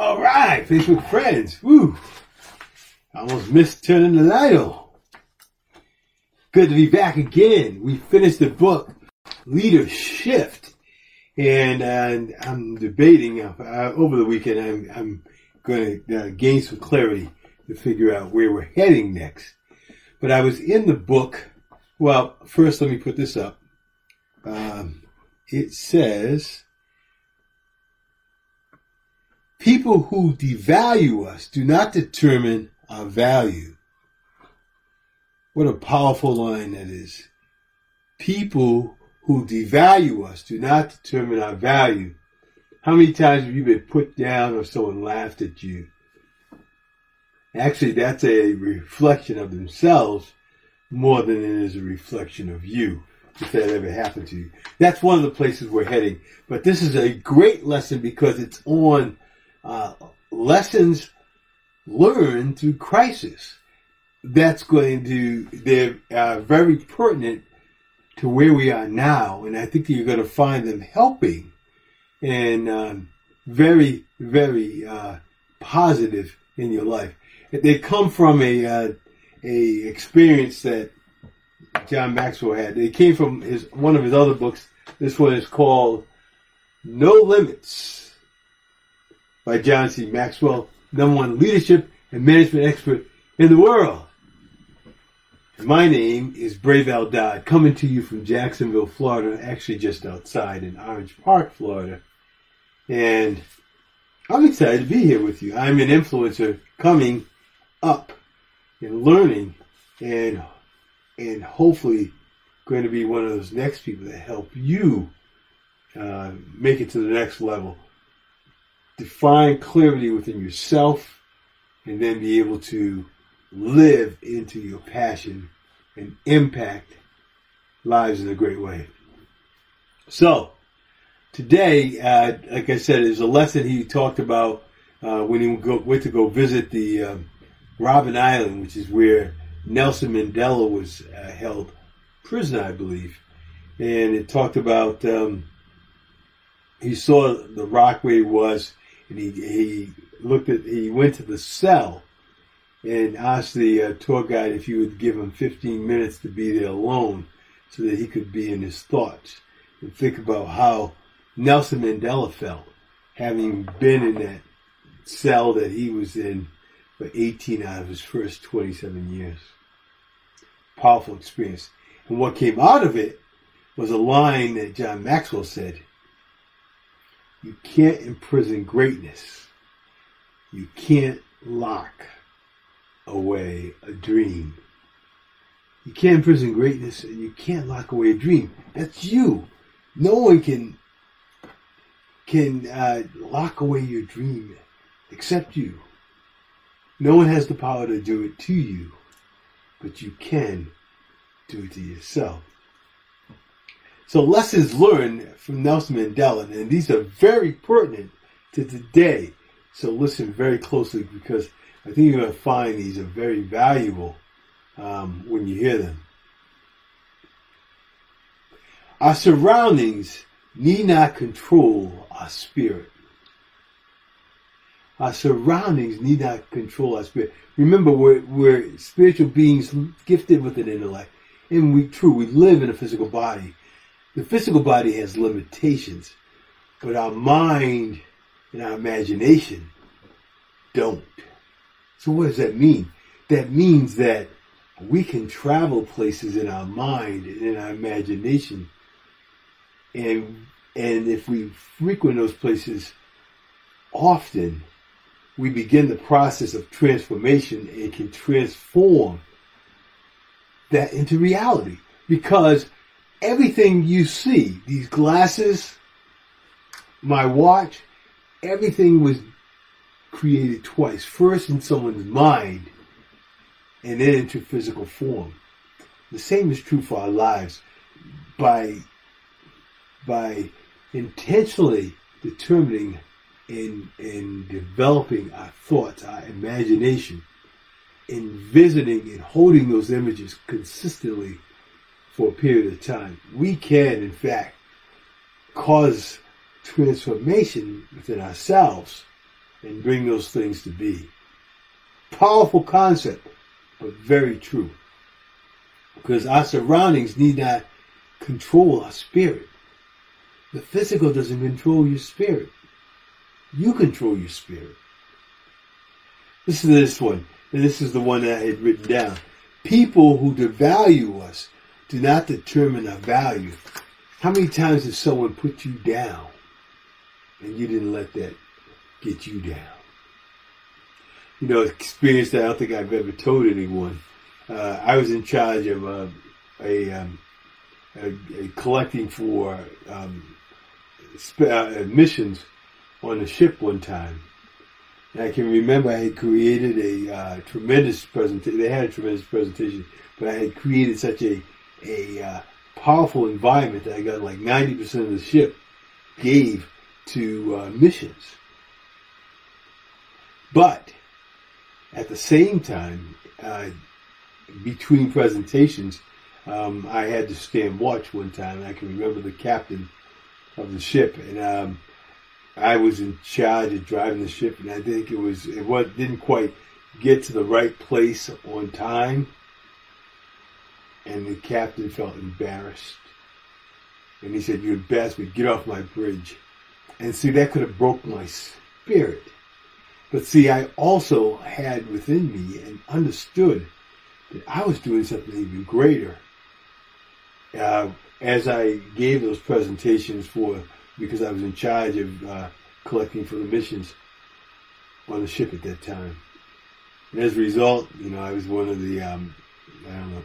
All right, Facebook friends. Woo! I almost missed turning the light on. Good to be back again. We finished the book Leadershift, and uh, I'm debating uh, over the weekend. I'm, I'm going to uh, gain some clarity to figure out where we're heading next. But I was in the book. Well, first let me put this up. Um, it says People who devalue us do not determine our value. What a powerful line that is. People who devalue us do not determine our value. How many times have you been put down or someone laughed at you? Actually, that's a reflection of themselves more than it is a reflection of you, if that ever happened to you. That's one of the places we're heading. But this is a great lesson because it's on uh, lessons learned through crisis. That's going to, they're uh, very pertinent to where we are now. And I think you're going to find them helping and um, very, very uh, positive in your life. They come from a, uh, a experience that John Maxwell had. They came from his, one of his other books. This one is called No Limits by John C. Maxwell, number one leadership and management expert in the world. And my name is Brave Al Dodd, coming to you from Jacksonville, Florida, actually just outside in Orange Park, Florida. And I'm excited to be here with you. I'm an influencer coming up and learning and and hopefully going to be one of those next people that help you uh, make it to the next level define clarity within yourself and then be able to live into your passion and impact lives in a great way. So, today, uh, like I said, is a lesson he talked about uh, when he went to go visit the um, Robben Island, which is where Nelson Mandela was uh, held prisoner, I believe. And it talked about um, he saw the rock where he was and he he looked at he went to the cell and asked the uh, tour guide if he would give him 15 minutes to be there alone so that he could be in his thoughts and think about how Nelson Mandela felt having been in that cell that he was in for 18 out of his first 27 years. Powerful experience. And what came out of it was a line that John Maxwell said you can't imprison greatness. You can't lock away a dream. You can't imprison greatness and you can't lock away a dream. That's you. No one can can uh, lock away your dream except you. No one has the power to do it to you, but you can do it to yourself. So lessons learned from Nelson Mandela, and these are very pertinent to today. So listen very closely because I think you're going to find these are very valuable um, when you hear them. Our surroundings need not control our spirit. Our surroundings need not control our spirit. Remember, we're, we're spiritual beings gifted with an intellect. And we, true, we live in a physical body. The physical body has limitations, but our mind and our imagination don't. So what does that mean? That means that we can travel places in our mind and in our imagination. And, and if we frequent those places often, we begin the process of transformation and can transform that into reality. Because everything you see, these glasses, my watch, everything was created twice. First in someone's mind and then into physical form. The same is true for our lives. By, by intentionally determining and, and developing our thoughts, our imagination, and visiting and holding those images consistently for a period of time, we can, in fact, cause transformation within ourselves and bring those things to be. Powerful concept, but very true. Because our surroundings need not control our spirit. The physical doesn't control your spirit. You control your spirit. Listen to this one, and this is the one that I had written down. People who devalue us do not determine our value. How many times has someone put you down and you didn't let that get you down? You know, experience that I don't think I've ever told anyone. Uh, I was in charge of uh, a, um, a, a, collecting for um, sp- uh, admissions on a ship one time. And I can remember I had created a uh, tremendous presentation. They had a tremendous presentation, but I had created such a a uh, powerful environment that I got like ninety percent of the ship gave to uh, missions. But at the same time, uh, between presentations, um, I had to stand watch one time. And I can remember the captain of the ship, and um, I was in charge of driving the ship, and I think it was it was, didn't quite get to the right place on time, and the captain felt embarrassed, and he said, "You me. Get off my bridge." And see, that could have broke my spirit. But see, I also had within me and understood that I was doing something even greater. Uh, as I gave those presentations for because I was in charge of uh, collecting for the missions on the ship at that time. And as a result, you know, I was one of the, um, I don't know,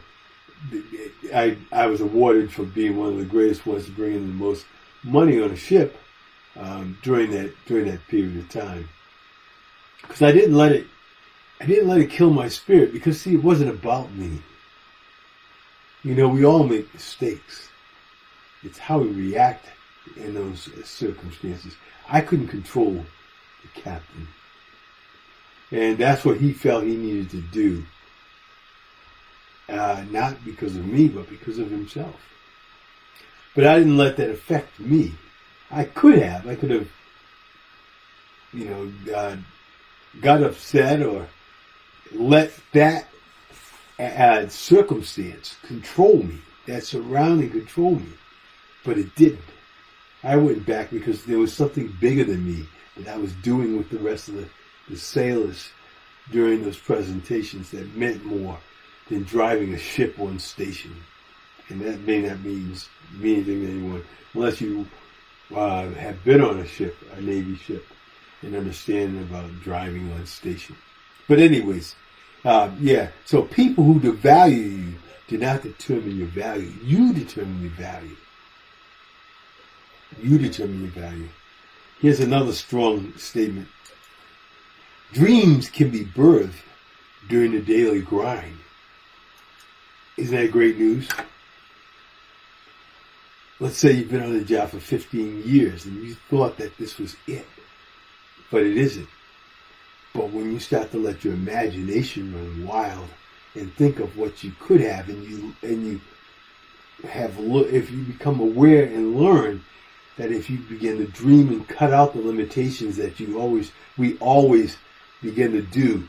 I, I was awarded for being one of the greatest ones to bring in the most money on a ship um, during that during that period of time. Because I didn't let it, I didn't let it kill my spirit. Because see, it wasn't about me. You know, we all make mistakes. It's how we react in those circumstances. I couldn't control the captain. And that's what he felt he needed to do. Uh, not because of me, but because of himself. But I didn't let that affect me. I could have. I could have, you know, uh, got upset or let that uh, circumstance control me, that surrounding control me. But it didn't. I went back because there was something bigger than me that I was doing with the rest of the, the sailors during those presentations that meant more than driving a ship on station. And that may not mean, anything to anyone unless you uh, have been on a ship, a Navy ship, and understand about driving on station. But anyways, uh, yeah, so people who devalue you do not determine your value. You determine your value. You determine your value. Here's another strong statement. Dreams can be birthed during the daily grind. Isn't that great news? Let's say you've been on the job for 15 years and you thought that this was it, but it isn't. But when you start to let your imagination run wild and think of what you could have and you, and you have, if you become aware and learn that if you begin to dream and cut out the limitations that you always, we always begin to do.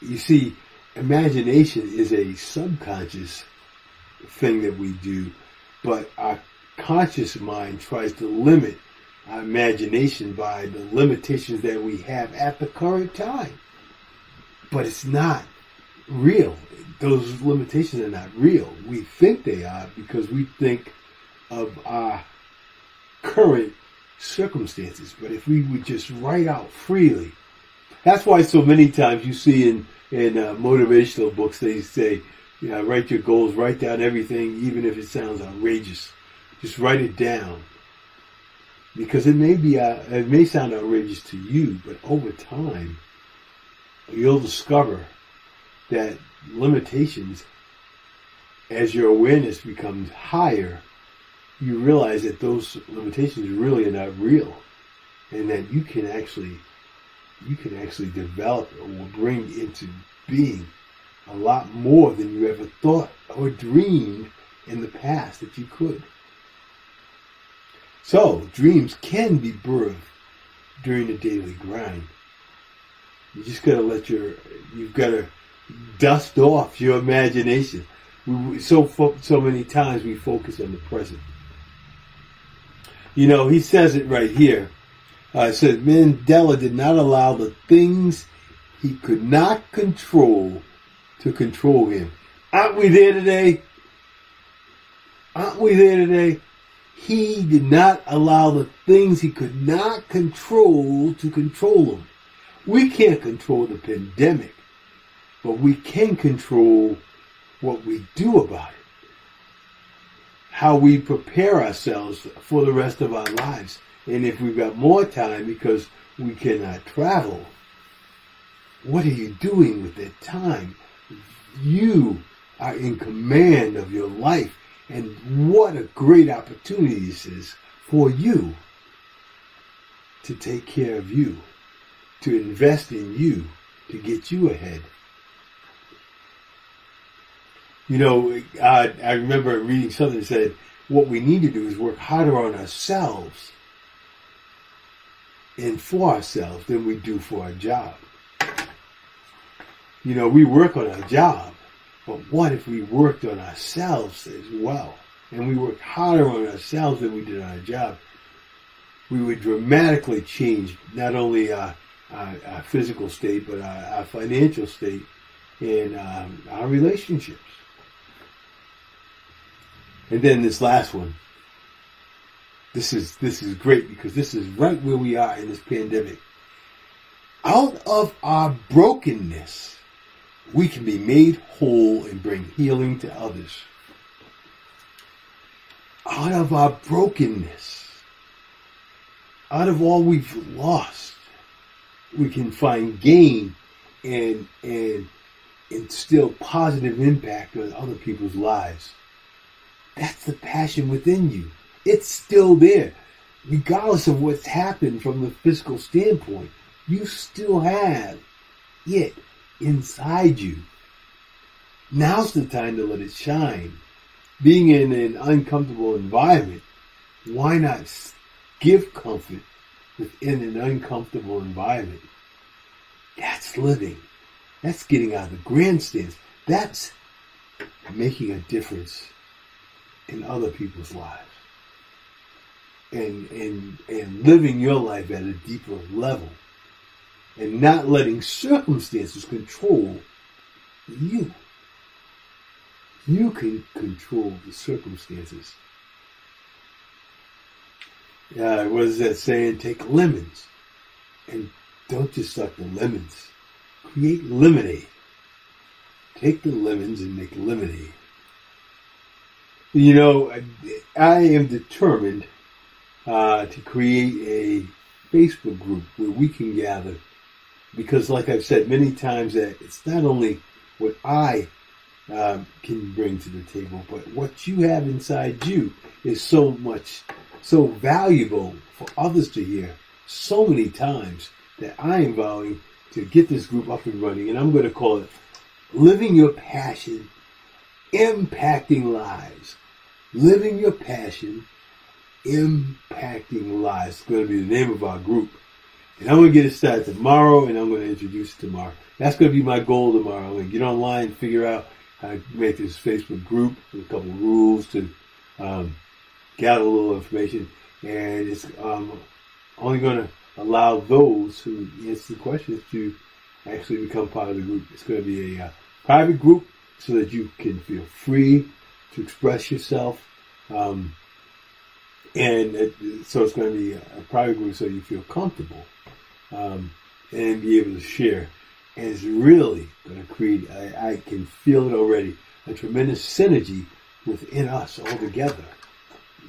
You see, imagination is a subconscious thing that we do, but our conscious mind tries to limit our imagination by the limitations that we have at the current time. But it's not real. Those limitations are not real. We think they are because we think of our current circumstances. But if we would just write out freely, that's why so many times you see in in uh, motivational books they say, you know, write your goals, write down everything, even if it sounds outrageous. Just write it down because it may be uh, it may sound outrageous to you, but over time you'll discover that limitations as your awareness becomes higher you realize that those limitations really are not real and that you can actually you can actually develop or bring into being a lot more than you ever thought or dreamed in the past that you could. So dreams can be birthed during the daily grind. You just gotta let your, you've gotta dust off your imagination. We, so so many times we focus on the present. You know, he says it right here. It says Mandela did not allow the things he could not control to control him. Aren't we there today? Aren't we there today? He did not allow the things he could not control to control him. We can't control the pandemic, but we can control what we do about it. How we prepare ourselves for the rest of our lives. And if we've got more time because we cannot travel, what are you doing with that time? You are in command of your life. And what a great opportunity this is for you to take care of you, to invest in you, to get you ahead. You know, I, I remember reading something that said, what we need to do is work harder on ourselves and for ourselves than we do for our job. You know, we work on our job, but what if we worked on ourselves as well? And we worked harder on ourselves than we did on our job. We would dramatically change not only our, our, our physical state, but our, our financial state and um, our relationships. And then this last one. This is this is great because this is right where we are in this pandemic. Out of our brokenness, we can be made whole and bring healing to others. Out of our brokenness, out of all we've lost, we can find gain and and instill positive impact on other people's lives. That's the passion within you. It's still there. Regardless of what's happened from the physical standpoint, you still have it inside you. Now's the time to let it shine. Being in an uncomfortable environment, why not give comfort within an uncomfortable environment? That's living. That's getting out of the grandstands. That's making a difference in other people's lives. And, and, and living your life at a deeper level and not letting circumstances control you. You can control the circumstances. Uh, what is that saying? Take lemons and don't just suck the lemons. Create lemonade. Take the lemons and make lemonade. You know, I am determined uh, to create a Facebook group where we can gather because, like I've said many times, that it's not only what I uh, can bring to the table, but what you have inside you is so much, so valuable for others to hear so many times that I am vowing to get this group up and running, and I'm going to call it Living Your Passion, Impacting Lives. Living Your Passion, Impacting Lives. It's going to be the name of our group. And I'm going to get it started tomorrow and I'm going to introduce it tomorrow. That's going to be my goal tomorrow. I'm going to get online, figure out how to make this Facebook group with a couple rules to um, gather a little information. And it's um, only going to allow those who answer the questions to actually become part of the group. It's going to be a uh, private group so that you can feel free to express yourself. Um, and it, so it's going to be a private group so you feel comfortable um, and be able to share. And it's really going to create, I, I, can feel it already, a tremendous synergy within us all together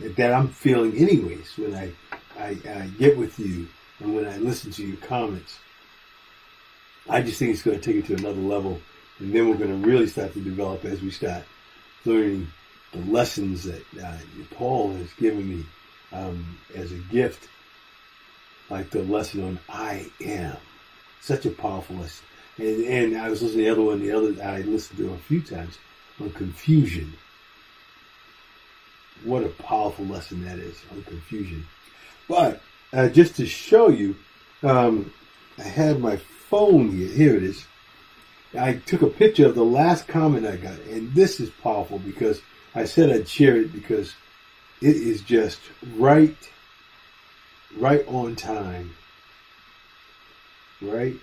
that I'm feeling anyways when I, I, I get with you and when I listen to your comments. I just think it's going to take it to another level. And then we're going to really start to develop as we start learning the lessons that uh, Paul has given me um, as a gift like the lesson on I am. Such a powerful lesson. And, and I was listening to the other one, the other I listened to a few times on confusion. What a powerful lesson that is on confusion. But uh, just to show you, um, I had my phone here. Here it is. I took a picture of the last comment I got, and this is powerful because I said I'd share it because it is just right, right on time. Right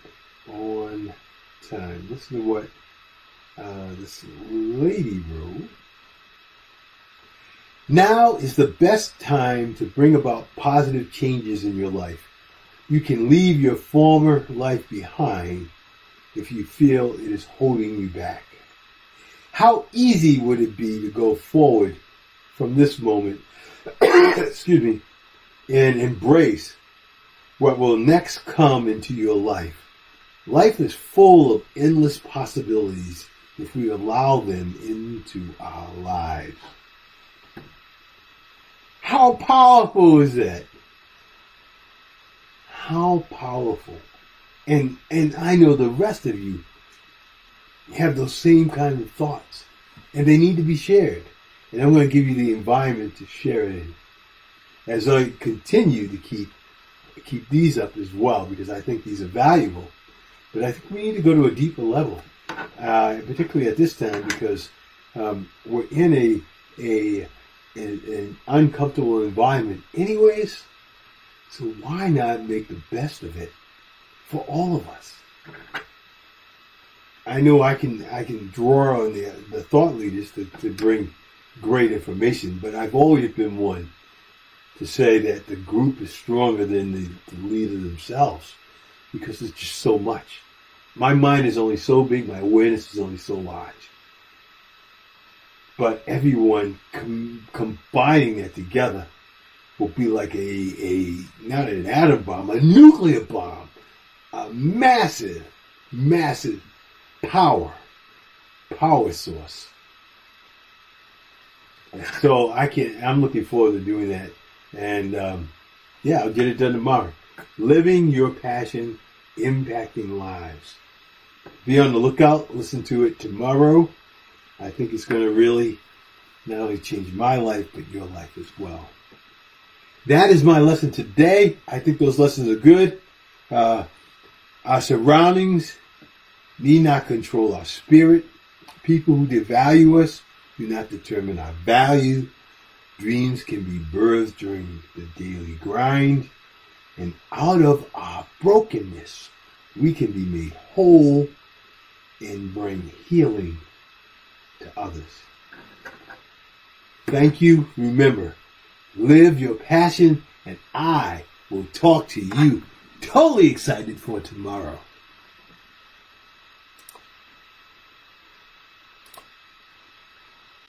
on time. Listen to what uh, this lady wrote. Now is the best time to bring about positive changes in your life. You can leave your former life behind if you feel it is holding you back. How easy would it be to go forward from this moment, excuse me, and embrace what will next come into your life? Life is full of endless possibilities if we allow them into our lives. How powerful is that? How powerful. And and I know the rest of you have those same kind of thoughts. And they need to be shared. And I'm going to give you the environment to share it in. As I continue to keep keep these up as well, because I think these are valuable. But I think we need to go to a deeper level, uh, particularly at this time, because um, we're in a, a an, an uncomfortable environment, anyways. So why not make the best of it for all of us? I know I can I can draw on the the thought leaders to, to bring great information, but I've always been one to say that the group is stronger than the, the leader themselves because it's just so much. My mind is only so big, my awareness is only so large. But everyone com- combining it together will be like a, a, not an atom bomb, a nuclear bomb, a massive, massive power, power source. So I can, I'm looking forward to doing that. And, um, yeah, I'll get it done tomorrow. Living your passion, impacting lives. Be on the lookout. Listen to it tomorrow. I think it's going to really not only change my life, but your life as well. That is my lesson today. I think those lessons are good. Uh, our surroundings need not control our spirit. People who devalue us do not determine our value. Dreams can be birthed during the daily grind. And out of our brokenness, we can be made whole and bring healing to others. Thank you. Remember, live your passion, and I will talk to you. Totally excited for tomorrow.